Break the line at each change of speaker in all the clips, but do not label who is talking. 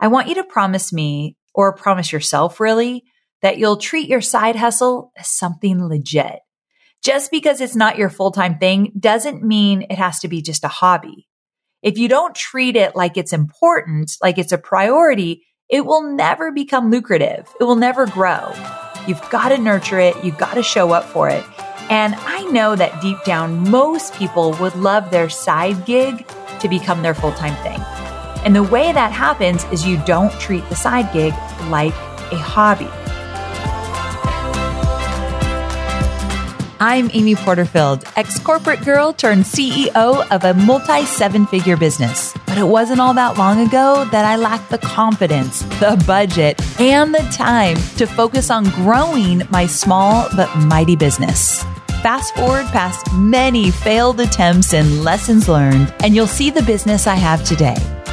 I want you to promise me or promise yourself really that you'll treat your side hustle as something legit. Just because it's not your full time thing doesn't mean it has to be just a hobby. If you don't treat it like it's important, like it's a priority, it will never become lucrative. It will never grow. You've got to nurture it. You've got to show up for it. And I know that deep down, most people would love their side gig to become their full time thing. And the way that happens is you don't treat the side gig like a hobby. I'm Amy Porterfield, ex corporate girl turned CEO of a multi seven figure business. But it wasn't all that long ago that I lacked the confidence, the budget, and the time to focus on growing my small but mighty business. Fast forward past many failed attempts and lessons learned, and you'll see the business I have today.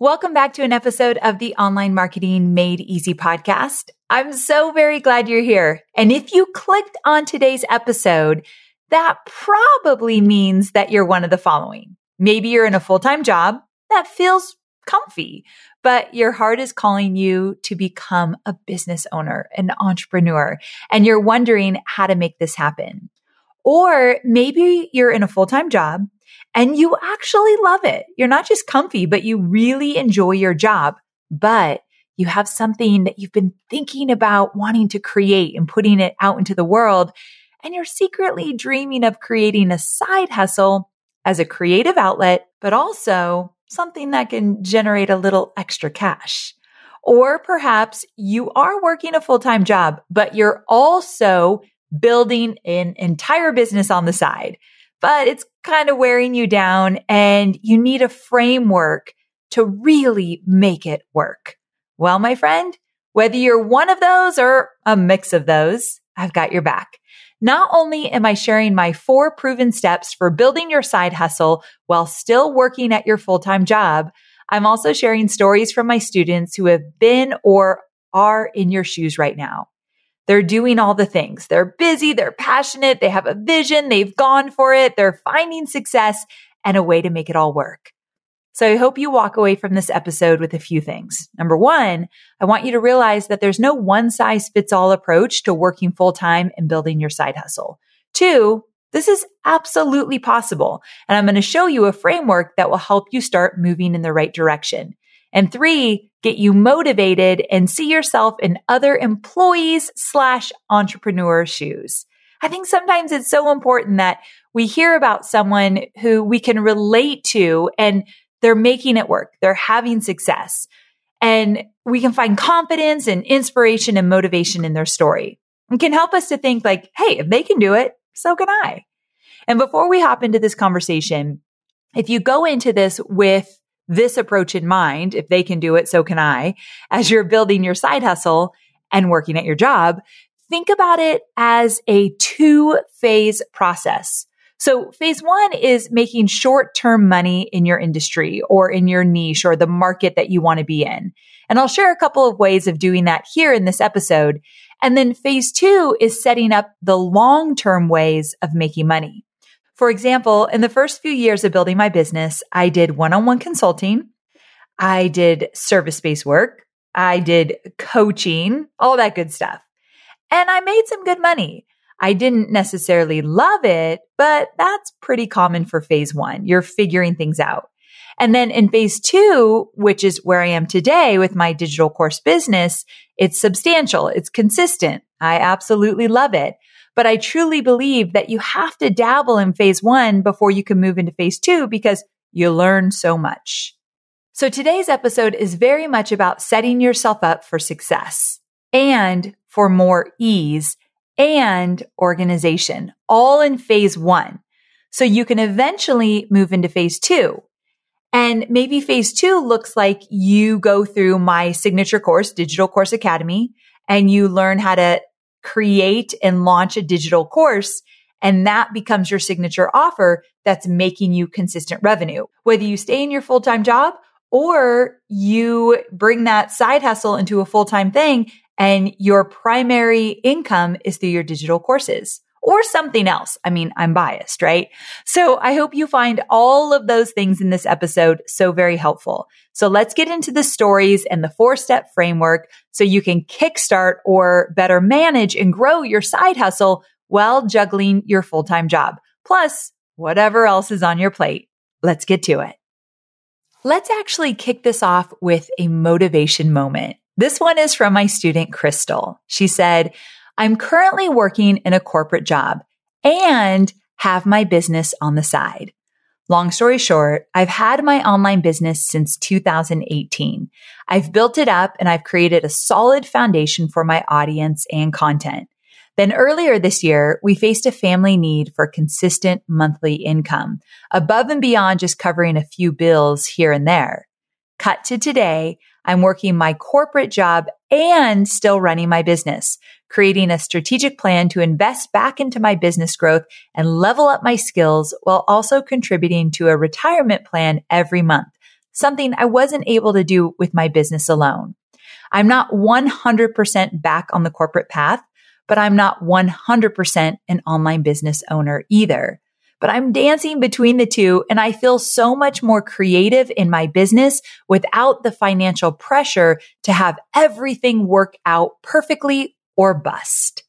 Welcome back to an episode of the Online Marketing Made Easy podcast. I'm so very glad you're here. And if you clicked on today's episode, that probably means that you're one of the following. Maybe you're in a full time job that feels comfy, but your heart is calling you to become a business owner, an entrepreneur, and you're wondering how to make this happen. Or maybe you're in a full time job and you actually love it. You're not just comfy, but you really enjoy your job, but you have something that you've been thinking about wanting to create and putting it out into the world. And you're secretly dreaming of creating a side hustle as a creative outlet, but also something that can generate a little extra cash. Or perhaps you are working a full time job, but you're also building an entire business on the side, but it's kind of wearing you down and you need a framework to really make it work. Well, my friend, whether you're one of those or a mix of those, I've got your back. Not only am I sharing my four proven steps for building your side hustle while still working at your full-time job, I'm also sharing stories from my students who have been or are in your shoes right now. They're doing all the things. They're busy. They're passionate. They have a vision. They've gone for it. They're finding success and a way to make it all work. So I hope you walk away from this episode with a few things. Number one, I want you to realize that there's no one size fits all approach to working full time and building your side hustle. Two, this is absolutely possible. And I'm going to show you a framework that will help you start moving in the right direction. And three, get you motivated and see yourself in other employees slash entrepreneur shoes. I think sometimes it's so important that we hear about someone who we can relate to and they're making it work. They're having success. And we can find confidence and inspiration and motivation in their story. It can help us to think like, hey, if they can do it, so can I. And before we hop into this conversation, if you go into this with this approach in mind, if they can do it, so can I, as you're building your side hustle and working at your job, think about it as a two phase process. So phase one is making short term money in your industry or in your niche or the market that you want to be in. And I'll share a couple of ways of doing that here in this episode. And then phase two is setting up the long term ways of making money. For example, in the first few years of building my business, I did one on one consulting. I did service based work. I did coaching, all that good stuff. And I made some good money. I didn't necessarily love it, but that's pretty common for phase one. You're figuring things out. And then in phase two, which is where I am today with my digital course business, it's substantial. It's consistent. I absolutely love it. But I truly believe that you have to dabble in phase one before you can move into phase two because you learn so much. So today's episode is very much about setting yourself up for success and for more ease and organization, all in phase one. So you can eventually move into phase two. And maybe phase two looks like you go through my signature course, Digital Course Academy, and you learn how to create and launch a digital course. And that becomes your signature offer that's making you consistent revenue. Whether you stay in your full time job or you bring that side hustle into a full time thing and your primary income is through your digital courses or something else. I mean, I'm biased, right? So I hope you find all of those things in this episode so very helpful. So let's get into the stories and the four step framework so you can kickstart or better manage and grow your side hustle while juggling your full time job. Plus whatever else is on your plate. Let's get to it. Let's actually kick this off with a motivation moment. This one is from my student, Crystal. She said, I'm currently working in a corporate job and have my business on the side. Long story short, I've had my online business since 2018. I've built it up and I've created a solid foundation for my audience and content. Then earlier this year, we faced a family need for consistent monthly income above and beyond just covering a few bills here and there. Cut to today, I'm working my corporate job and still running my business, creating a strategic plan to invest back into my business growth and level up my skills while also contributing to a retirement plan every month, something I wasn't able to do with my business alone. I'm not 100% back on the corporate path, but I'm not 100% an online business owner either. But I'm dancing between the two and I feel so much more creative in my business without the financial pressure to have everything work out perfectly or bust.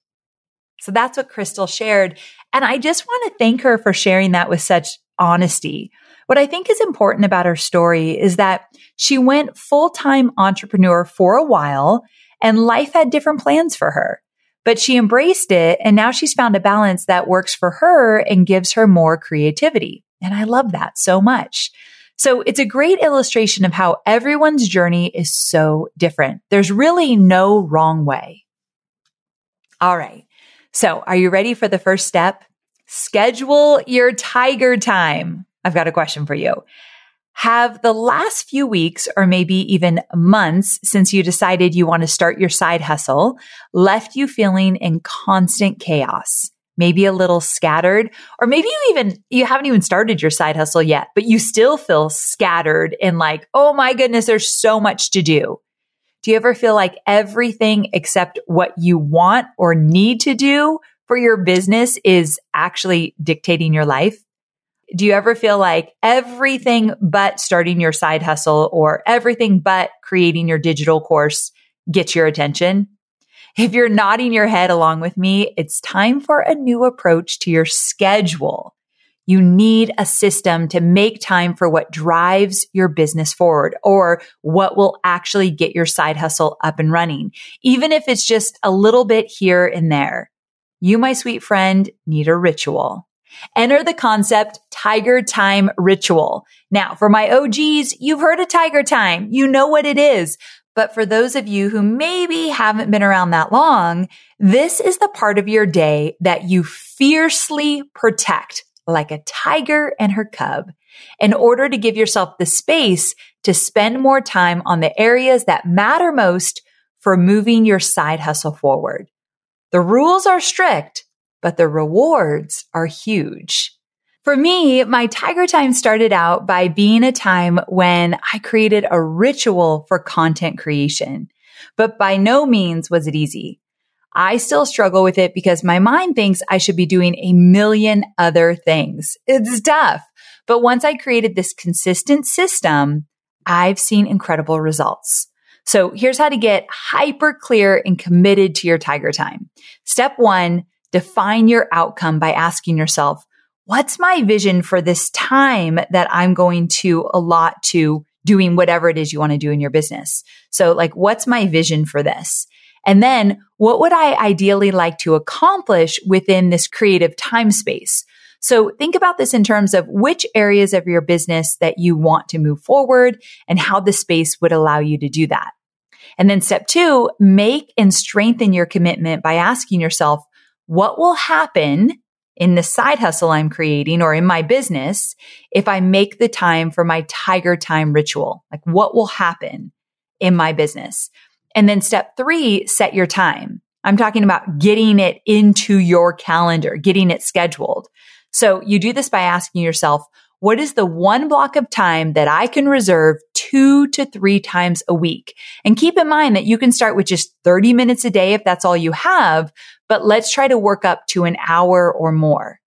So that's what Crystal shared. And I just want to thank her for sharing that with such honesty. What I think is important about her story is that she went full time entrepreneur for a while and life had different plans for her but she embraced it. And now she's found a balance that works for her and gives her more creativity. And I love that so much. So it's a great illustration of how everyone's journey is so different. There's really no wrong way. All right. So are you ready for the first step? Schedule your tiger time. I've got a question for you. Have the last few weeks or maybe even months since you decided you want to start your side hustle left you feeling in constant chaos? Maybe a little scattered, or maybe you even, you haven't even started your side hustle yet, but you still feel scattered and like, oh my goodness, there's so much to do. Do you ever feel like everything except what you want or need to do for your business is actually dictating your life? Do you ever feel like everything but starting your side hustle or everything but creating your digital course gets your attention? If you're nodding your head along with me, it's time for a new approach to your schedule. You need a system to make time for what drives your business forward or what will actually get your side hustle up and running, even if it's just a little bit here and there. You, my sweet friend, need a ritual. Enter the concept Tiger Time Ritual. Now, for my OGs, you've heard of Tiger Time. You know what it is. But for those of you who maybe haven't been around that long, this is the part of your day that you fiercely protect like a tiger and her cub in order to give yourself the space to spend more time on the areas that matter most for moving your side hustle forward. The rules are strict, but the rewards are huge. For me, my Tiger Time started out by being a time when I created a ritual for content creation, but by no means was it easy. I still struggle with it because my mind thinks I should be doing a million other things. It's tough. But once I created this consistent system, I've seen incredible results. So here's how to get hyper clear and committed to your Tiger Time. Step one, define your outcome by asking yourself, what's my vision for this time that I'm going to allot to doing whatever it is you want to do in your business? So like, what's my vision for this? And then what would I ideally like to accomplish within this creative time space? So think about this in terms of which areas of your business that you want to move forward and how the space would allow you to do that. And then step two, make and strengthen your commitment by asking yourself, what will happen in the side hustle I'm creating or in my business if I make the time for my tiger time ritual? Like what will happen in my business? And then step three, set your time. I'm talking about getting it into your calendar, getting it scheduled. So you do this by asking yourself, what is the one block of time that I can reserve two to three times a week? And keep in mind that you can start with just 30 minutes a day if that's all you have, but let's try to work up to an hour or more.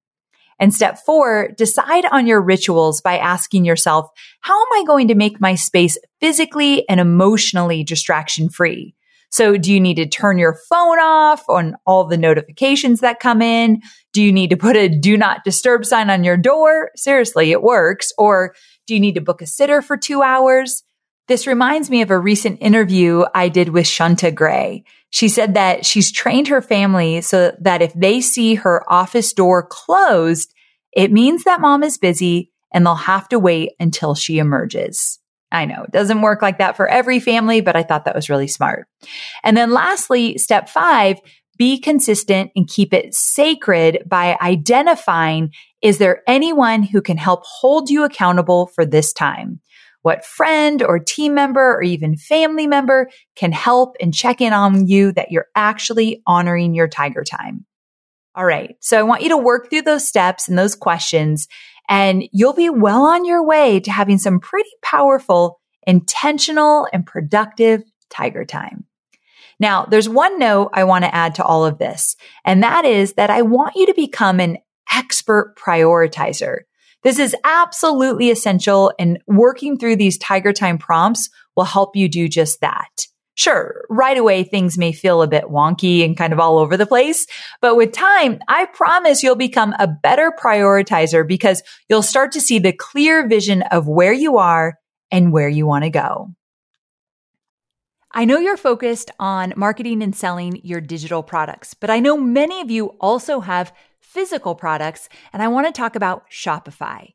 And step four, decide on your rituals by asking yourself, how am I going to make my space physically and emotionally distraction free? So do you need to turn your phone off on all the notifications that come in? Do you need to put a do not disturb sign on your door? Seriously, it works. Or do you need to book a sitter for two hours? This reminds me of a recent interview I did with Shunta Gray. She said that she's trained her family so that if they see her office door closed, it means that mom is busy and they'll have to wait until she emerges. I know it doesn't work like that for every family, but I thought that was really smart. And then lastly, step five, be consistent and keep it sacred by identifying is there anyone who can help hold you accountable for this time? What friend or team member or even family member can help and check in on you that you're actually honoring your tiger time? All right. So I want you to work through those steps and those questions and you'll be well on your way to having some pretty powerful, intentional and productive tiger time. Now, there's one note I want to add to all of this, and that is that I want you to become an expert prioritizer. This is absolutely essential and working through these tiger time prompts will help you do just that. Sure, right away things may feel a bit wonky and kind of all over the place, but with time, I promise you'll become a better prioritizer because you'll start to see the clear vision of where you are and where you want to go. I know you're focused on marketing and selling your digital products, but I know many of you also have physical products, and I want to talk about Shopify.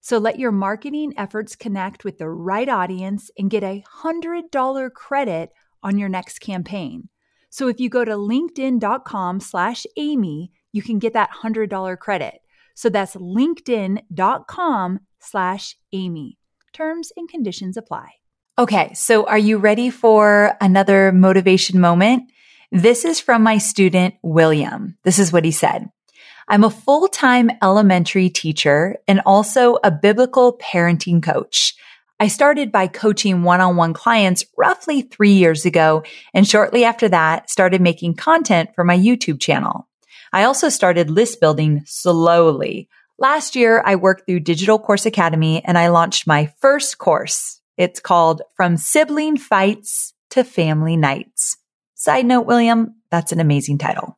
So let your marketing efforts connect with the right audience and get a $100 credit on your next campaign. So if you go to linkedin.com slash Amy, you can get that $100 credit. So that's linkedin.com slash Amy. Terms and conditions apply. Okay, so are you ready for another motivation moment? This is from my student, William. This is what he said. I'm a full-time elementary teacher and also a biblical parenting coach. I started by coaching one-on-one clients roughly three years ago. And shortly after that, started making content for my YouTube channel. I also started list building slowly. Last year, I worked through Digital Course Academy and I launched my first course. It's called From Sibling Fights to Family Nights. Side note, William, that's an amazing title.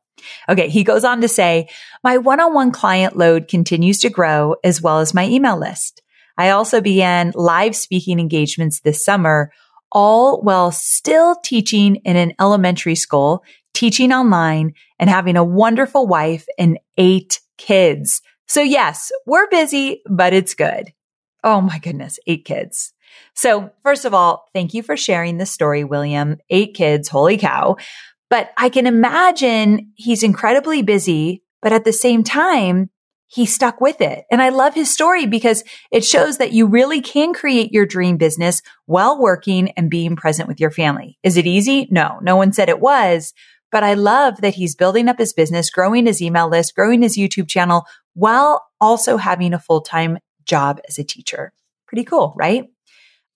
Okay. He goes on to say, my one-on-one client load continues to grow as well as my email list. I also began live speaking engagements this summer, all while still teaching in an elementary school, teaching online and having a wonderful wife and eight kids. So yes, we're busy, but it's good. Oh my goodness, eight kids. So first of all, thank you for sharing this story, William. Eight kids. Holy cow. But I can imagine he's incredibly busy, but at the same time, he stuck with it. And I love his story because it shows that you really can create your dream business while working and being present with your family. Is it easy? No, no one said it was. But I love that he's building up his business, growing his email list, growing his YouTube channel while also having a full time job as a teacher. Pretty cool, right?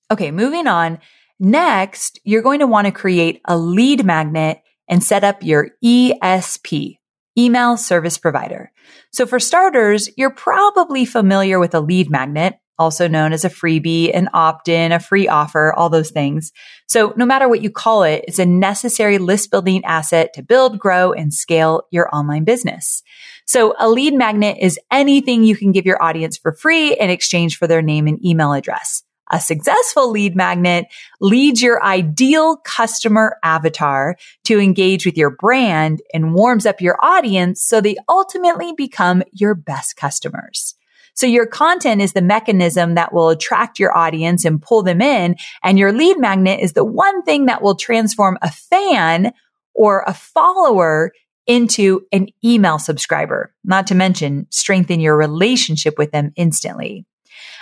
Okay, moving on. Next, you're going to want to create a lead magnet and set up your ESP, email service provider. So for starters, you're probably familiar with a lead magnet, also known as a freebie, an opt-in, a free offer, all those things. So no matter what you call it, it's a necessary list building asset to build, grow, and scale your online business. So a lead magnet is anything you can give your audience for free in exchange for their name and email address. A successful lead magnet leads your ideal customer avatar to engage with your brand and warms up your audience so they ultimately become your best customers. So your content is the mechanism that will attract your audience and pull them in. And your lead magnet is the one thing that will transform a fan or a follower into an email subscriber, not to mention strengthen your relationship with them instantly.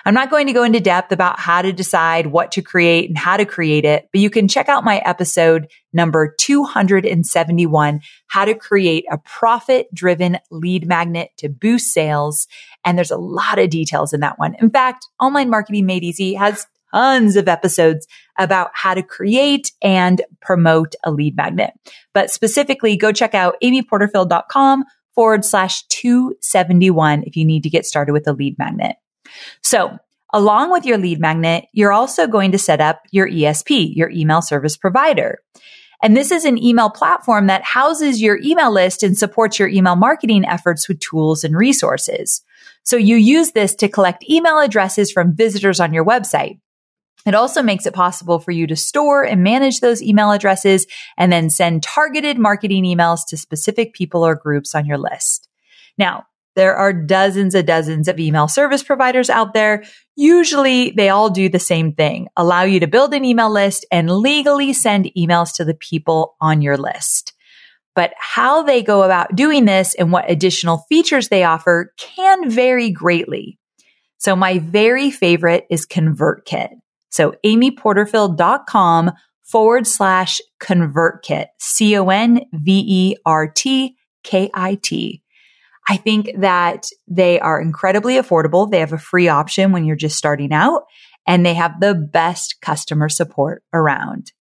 I'm not going to go into depth about how to decide what to create and how to create it, but you can check out my episode number 271, how to create a profit driven lead magnet to boost sales. And there's a lot of details in that one. In fact, online marketing made easy has tons of episodes about how to create and promote a lead magnet. But specifically, go check out amyporterfield.com forward slash 271 if you need to get started with a lead magnet. So along with your lead magnet, you're also going to set up your ESP, your email service provider. And this is an email platform that houses your email list and supports your email marketing efforts with tools and resources. So you use this to collect email addresses from visitors on your website. It also makes it possible for you to store and manage those email addresses and then send targeted marketing emails to specific people or groups on your list. Now, there are dozens and dozens of email service providers out there. Usually they all do the same thing, allow you to build an email list and legally send emails to the people on your list. But how they go about doing this and what additional features they offer can vary greatly. So my very favorite is ConvertKit. So amyporterfield.com forward slash ConvertKit, C-O-N-V-E-R-T-K-I-T. I think that they are incredibly affordable. They have a free option when you're just starting out and they have the best customer support around.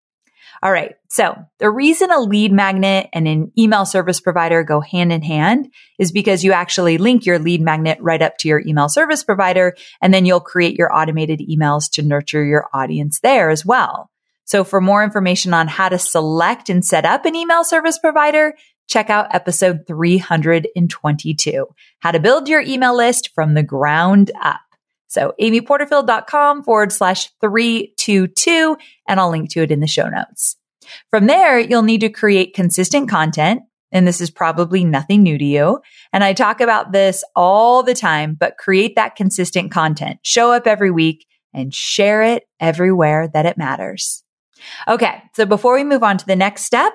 All right. So the reason a lead magnet and an email service provider go hand in hand is because you actually link your lead magnet right up to your email service provider, and then you'll create your automated emails to nurture your audience there as well. So for more information on how to select and set up an email service provider, check out episode 322, how to build your email list from the ground up. So amyporterfield.com forward slash 322, and I'll link to it in the show notes. From there, you'll need to create consistent content. And this is probably nothing new to you. And I talk about this all the time, but create that consistent content, show up every week and share it everywhere that it matters. Okay. So before we move on to the next step,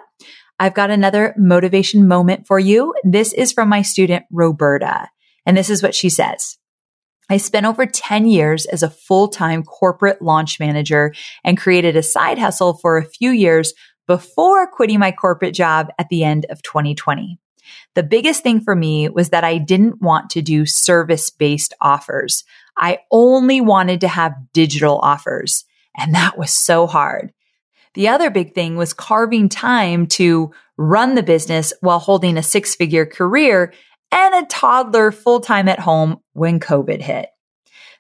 I've got another motivation moment for you. This is from my student, Roberta. And this is what she says. I spent over 10 years as a full-time corporate launch manager and created a side hustle for a few years before quitting my corporate job at the end of 2020. The biggest thing for me was that I didn't want to do service based offers. I only wanted to have digital offers. And that was so hard. The other big thing was carving time to run the business while holding a six figure career and a toddler full time at home when COVID hit.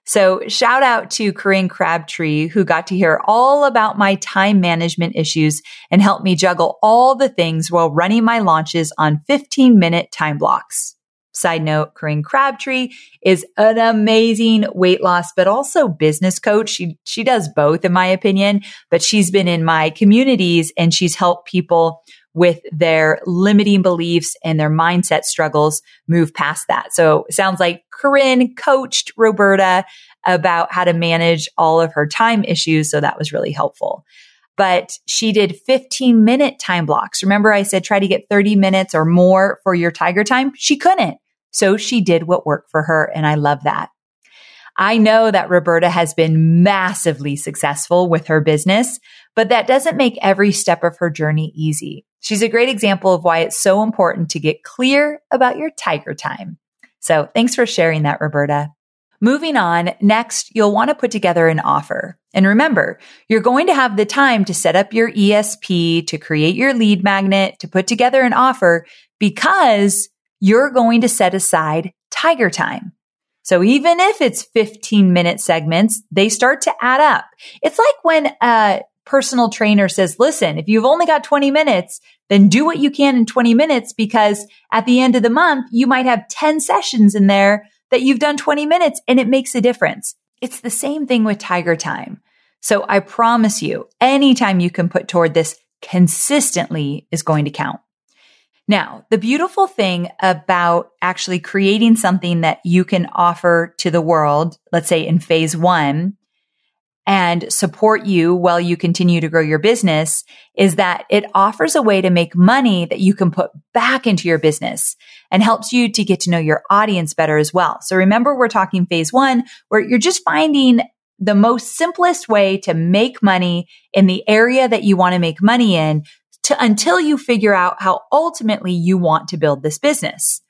So shout out to Corinne Crabtree, who got to hear all about my time management issues and helped me juggle all the things while running my launches on 15 minute time blocks. Side note, Corinne Crabtree is an amazing weight loss, but also business coach. She, she does both in my opinion, but she's been in my communities and she's helped people with their limiting beliefs and their mindset struggles move past that. So it sounds like Corinne coached Roberta about how to manage all of her time issues. So that was really helpful. But she did 15 minute time blocks. Remember I said try to get 30 minutes or more for your tiger time? She couldn't. So she did what worked for her. And I love that. I know that Roberta has been massively successful with her business, but that doesn't make every step of her journey easy. She's a great example of why it's so important to get clear about your tiger time. So thanks for sharing that, Roberta. Moving on, next, you'll want to put together an offer. And remember, you're going to have the time to set up your ESP, to create your lead magnet, to put together an offer because you're going to set aside tiger time. So even if it's 15 minute segments, they start to add up. It's like when a personal trainer says, listen, if you've only got 20 minutes, then do what you can in 20 minutes because at the end of the month, you might have 10 sessions in there that you've done 20 minutes and it makes a difference. It's the same thing with Tiger Time. So I promise you, anytime you can put toward this consistently is going to count. Now, the beautiful thing about actually creating something that you can offer to the world, let's say in phase one, and support you while you continue to grow your business is that it offers a way to make money that you can put back into your business and helps you to get to know your audience better as well. So remember, we're talking phase one where you're just finding the most simplest way to make money in the area that you want to make money in to until you figure out how ultimately you want to build this business.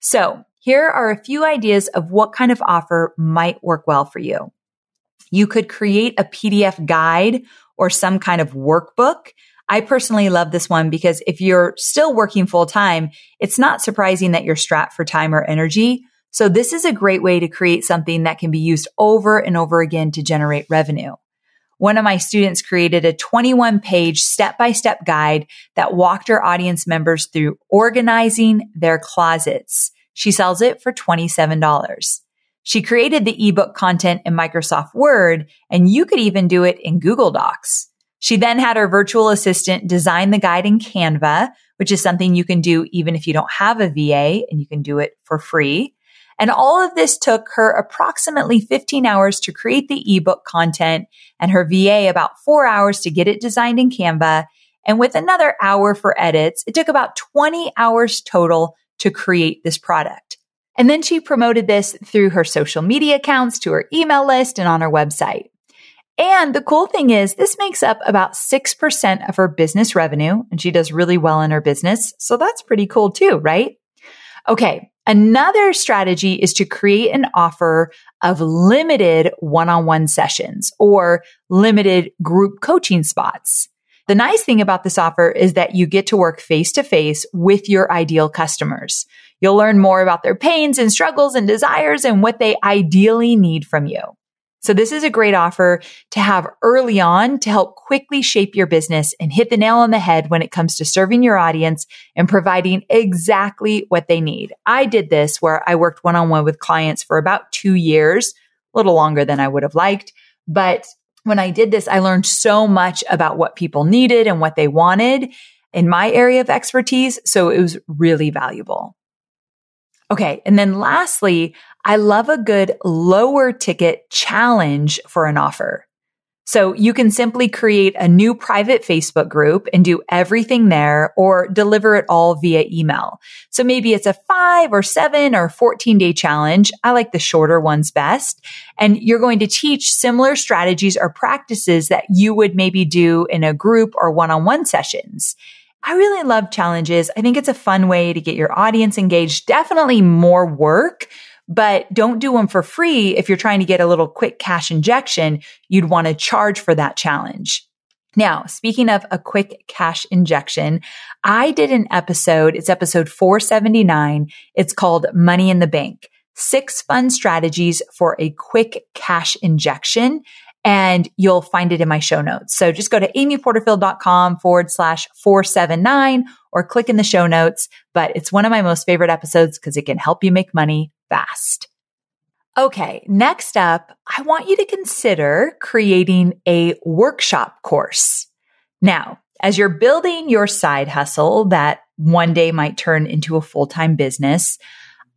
So here are a few ideas of what kind of offer might work well for you. You could create a PDF guide or some kind of workbook. I personally love this one because if you're still working full time, it's not surprising that you're strapped for time or energy. So this is a great way to create something that can be used over and over again to generate revenue. One of my students created a 21 page step by step guide that walked her audience members through organizing their closets. She sells it for $27. She created the ebook content in Microsoft Word, and you could even do it in Google Docs. She then had her virtual assistant design the guide in Canva, which is something you can do even if you don't have a VA and you can do it for free. And all of this took her approximately 15 hours to create the ebook content and her VA about four hours to get it designed in Canva. And with another hour for edits, it took about 20 hours total to create this product. And then she promoted this through her social media accounts, to her email list, and on her website. And the cool thing is, this makes up about 6% of her business revenue, and she does really well in her business. So that's pretty cool too, right? Okay. Another strategy is to create an offer of limited one-on-one sessions or limited group coaching spots. The nice thing about this offer is that you get to work face to face with your ideal customers. You'll learn more about their pains and struggles and desires and what they ideally need from you. So this is a great offer to have early on to help quickly shape your business and hit the nail on the head when it comes to serving your audience and providing exactly what they need. I did this where I worked one on one with clients for about two years, a little longer than I would have liked. But when I did this, I learned so much about what people needed and what they wanted in my area of expertise. So it was really valuable. Okay. And then lastly, I love a good lower ticket challenge for an offer. So you can simply create a new private Facebook group and do everything there or deliver it all via email. So maybe it's a five or seven or 14 day challenge. I like the shorter ones best. And you're going to teach similar strategies or practices that you would maybe do in a group or one on one sessions. I really love challenges. I think it's a fun way to get your audience engaged. Definitely more work, but don't do them for free. If you're trying to get a little quick cash injection, you'd want to charge for that challenge. Now, speaking of a quick cash injection, I did an episode. It's episode 479. It's called Money in the Bank. Six fun strategies for a quick cash injection. And you'll find it in my show notes. So just go to amyporterfield.com forward slash 479 or click in the show notes. But it's one of my most favorite episodes because it can help you make money fast. Okay, next up, I want you to consider creating a workshop course. Now, as you're building your side hustle that one day might turn into a full-time business,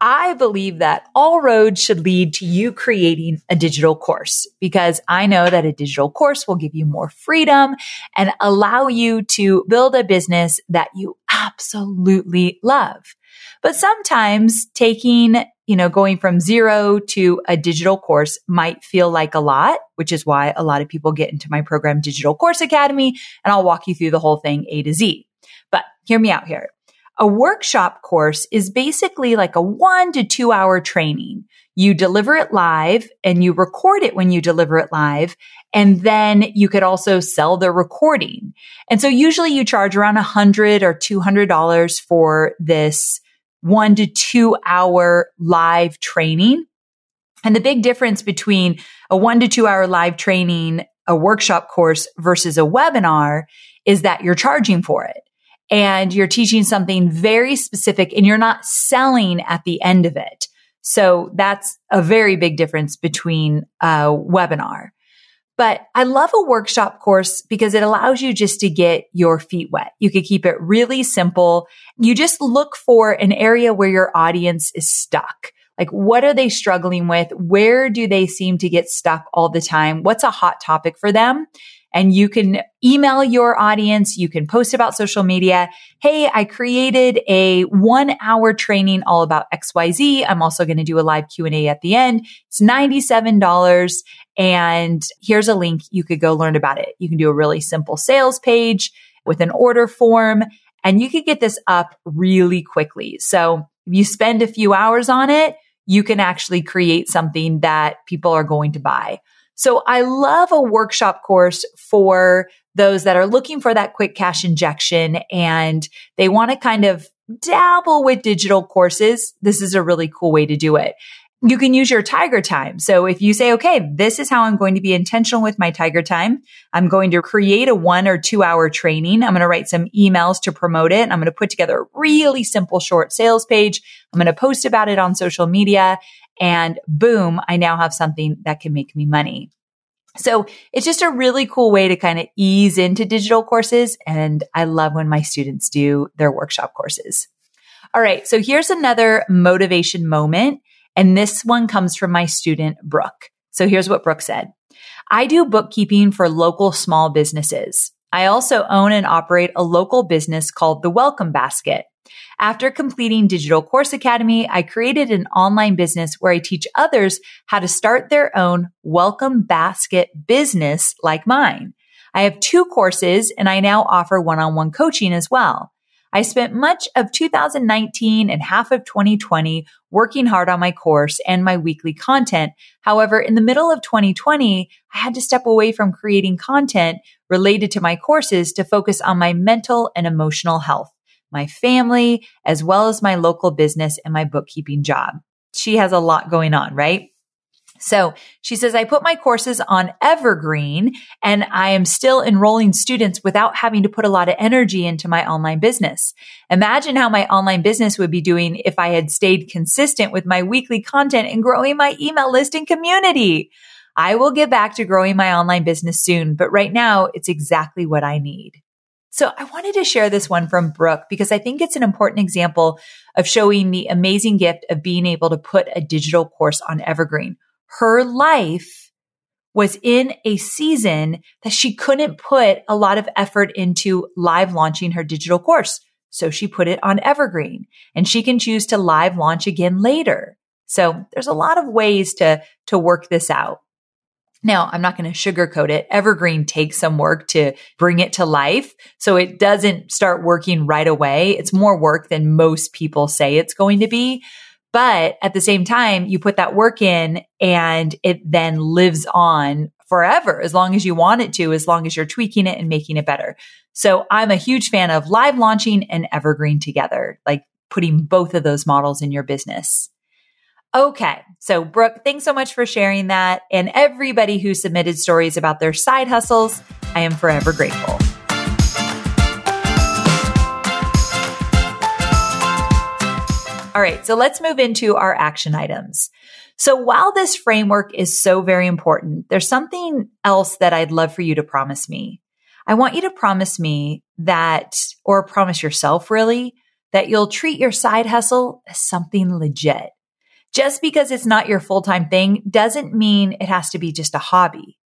I believe that all roads should lead to you creating a digital course because I know that a digital course will give you more freedom and allow you to build a business that you absolutely love. But sometimes taking, you know, going from zero to a digital course might feel like a lot, which is why a lot of people get into my program, Digital Course Academy, and I'll walk you through the whole thing A to Z. But hear me out here. A workshop course is basically like a one to two hour training. You deliver it live and you record it when you deliver it live. And then you could also sell the recording. And so usually you charge around a hundred or two hundred dollars for this one to two hour live training. And the big difference between a one to two hour live training, a workshop course versus a webinar is that you're charging for it and you're teaching something very specific and you're not selling at the end of it. So that's a very big difference between a webinar. But I love a workshop course because it allows you just to get your feet wet. You could keep it really simple. You just look for an area where your audience is stuck. Like, what are they struggling with? Where do they seem to get stuck all the time? What's a hot topic for them? And you can email your audience. You can post about social media. Hey, I created a one hour training all about XYZ. I'm also going to do a live Q and A at the end. It's $97. And here's a link. You could go learn about it. You can do a really simple sales page with an order form and you could get this up really quickly. So if you spend a few hours on it, you can actually create something that people are going to buy. So I love a workshop course for those that are looking for that quick cash injection and they want to kind of dabble with digital courses. This is a really cool way to do it. You can use your tiger time. So if you say, okay, this is how I'm going to be intentional with my tiger time. I'm going to create a one or two hour training. I'm going to write some emails to promote it. I'm going to put together a really simple short sales page. I'm going to post about it on social media and boom, I now have something that can make me money. So it's just a really cool way to kind of ease into digital courses. And I love when my students do their workshop courses. All right. So here's another motivation moment. And this one comes from my student, Brooke. So here's what Brooke said. I do bookkeeping for local small businesses. I also own and operate a local business called the Welcome Basket. After completing Digital Course Academy, I created an online business where I teach others how to start their own welcome basket business like mine. I have two courses and I now offer one-on-one coaching as well. I spent much of 2019 and half of 2020 working hard on my course and my weekly content. However, in the middle of 2020, I had to step away from creating content related to my courses to focus on my mental and emotional health my family, as well as my local business and my bookkeeping job. She has a lot going on, right? So she says, I put my courses on Evergreen and I am still enrolling students without having to put a lot of energy into my online business. Imagine how my online business would be doing if I had stayed consistent with my weekly content and growing my email list and community. I will get back to growing my online business soon, but right now it's exactly what I need. So I wanted to share this one from Brooke because I think it's an important example of showing the amazing gift of being able to put a digital course on Evergreen. Her life was in a season that she couldn't put a lot of effort into live launching her digital course. So she put it on Evergreen and she can choose to live launch again later. So there's a lot of ways to, to work this out. Now, I'm not going to sugarcoat it. Evergreen takes some work to bring it to life. So it doesn't start working right away. It's more work than most people say it's going to be. But at the same time, you put that work in and it then lives on forever as long as you want it to, as long as you're tweaking it and making it better. So I'm a huge fan of live launching and evergreen together, like putting both of those models in your business. Okay. So Brooke, thanks so much for sharing that. And everybody who submitted stories about their side hustles, I am forever grateful. All right. So let's move into our action items. So while this framework is so very important, there's something else that I'd love for you to promise me. I want you to promise me that, or promise yourself really, that you'll treat your side hustle as something legit. Just because it's not your full time thing doesn't mean it has to be just a hobby.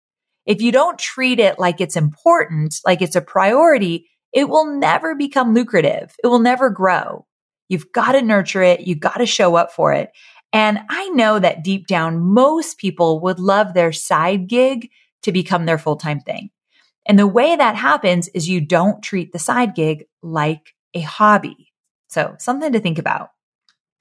If you don't treat it like it's important, like it's a priority, it will never become lucrative. It will never grow. You've got to nurture it. You've got to show up for it. And I know that deep down, most people would love their side gig to become their full time thing. And the way that happens is you don't treat the side gig like a hobby. So something to think about.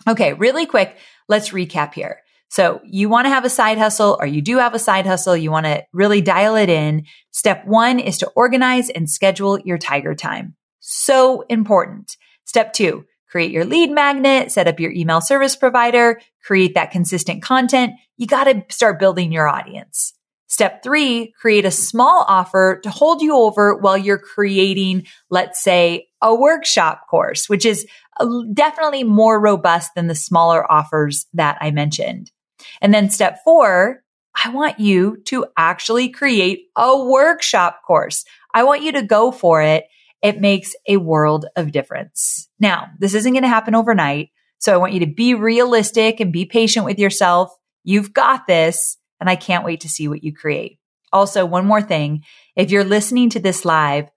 Okay, really quick, let's recap here. So you want to have a side hustle or you do have a side hustle. You want to really dial it in. Step one is to organize and schedule your tiger time. So important. Step two, create your lead magnet, set up your email service provider, create that consistent content. You got to start building your audience. Step three, create a small offer to hold you over while you're creating, let's say, a workshop course, which is uh, definitely more robust than the smaller offers that I mentioned. And then step four, I want you to actually create a workshop course. I want you to go for it. It makes a world of difference. Now, this isn't going to happen overnight. So I want you to be realistic and be patient with yourself. You've got this and I can't wait to see what you create. Also, one more thing. If you're listening to this live,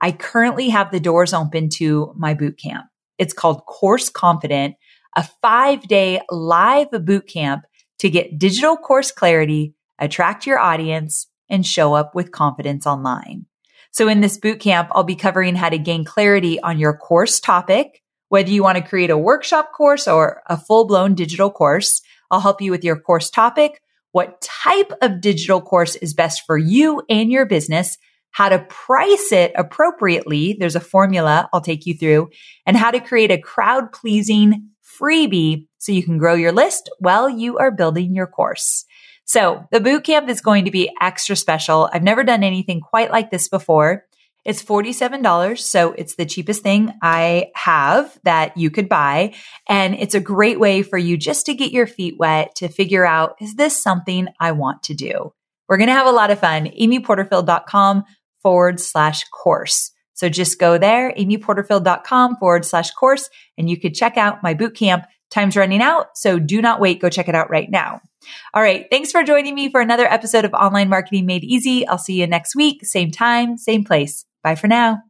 I currently have the doors open to my boot camp. It's called Course Confident, a five day live boot camp to get digital course clarity, attract your audience, and show up with confidence online. So in this boot camp, I'll be covering how to gain clarity on your course topic, whether you want to create a workshop course or a full blown digital course. I'll help you with your course topic, what type of digital course is best for you and your business, how to price it appropriately. There's a formula I'll take you through and how to create a crowd pleasing freebie so you can grow your list while you are building your course. So the bootcamp is going to be extra special. I've never done anything quite like this before. It's $47. So it's the cheapest thing I have that you could buy. And it's a great way for you just to get your feet wet to figure out, is this something I want to do? We're going to have a lot of fun. amyporterfield.com forward slash course. So just go there, amyporterfield.com forward slash course, and you could check out my boot camp. Time's running out. So do not wait. Go check it out right now. All right. Thanks for joining me for another episode of Online Marketing Made Easy. I'll see you next week. Same time, same place. Bye for now.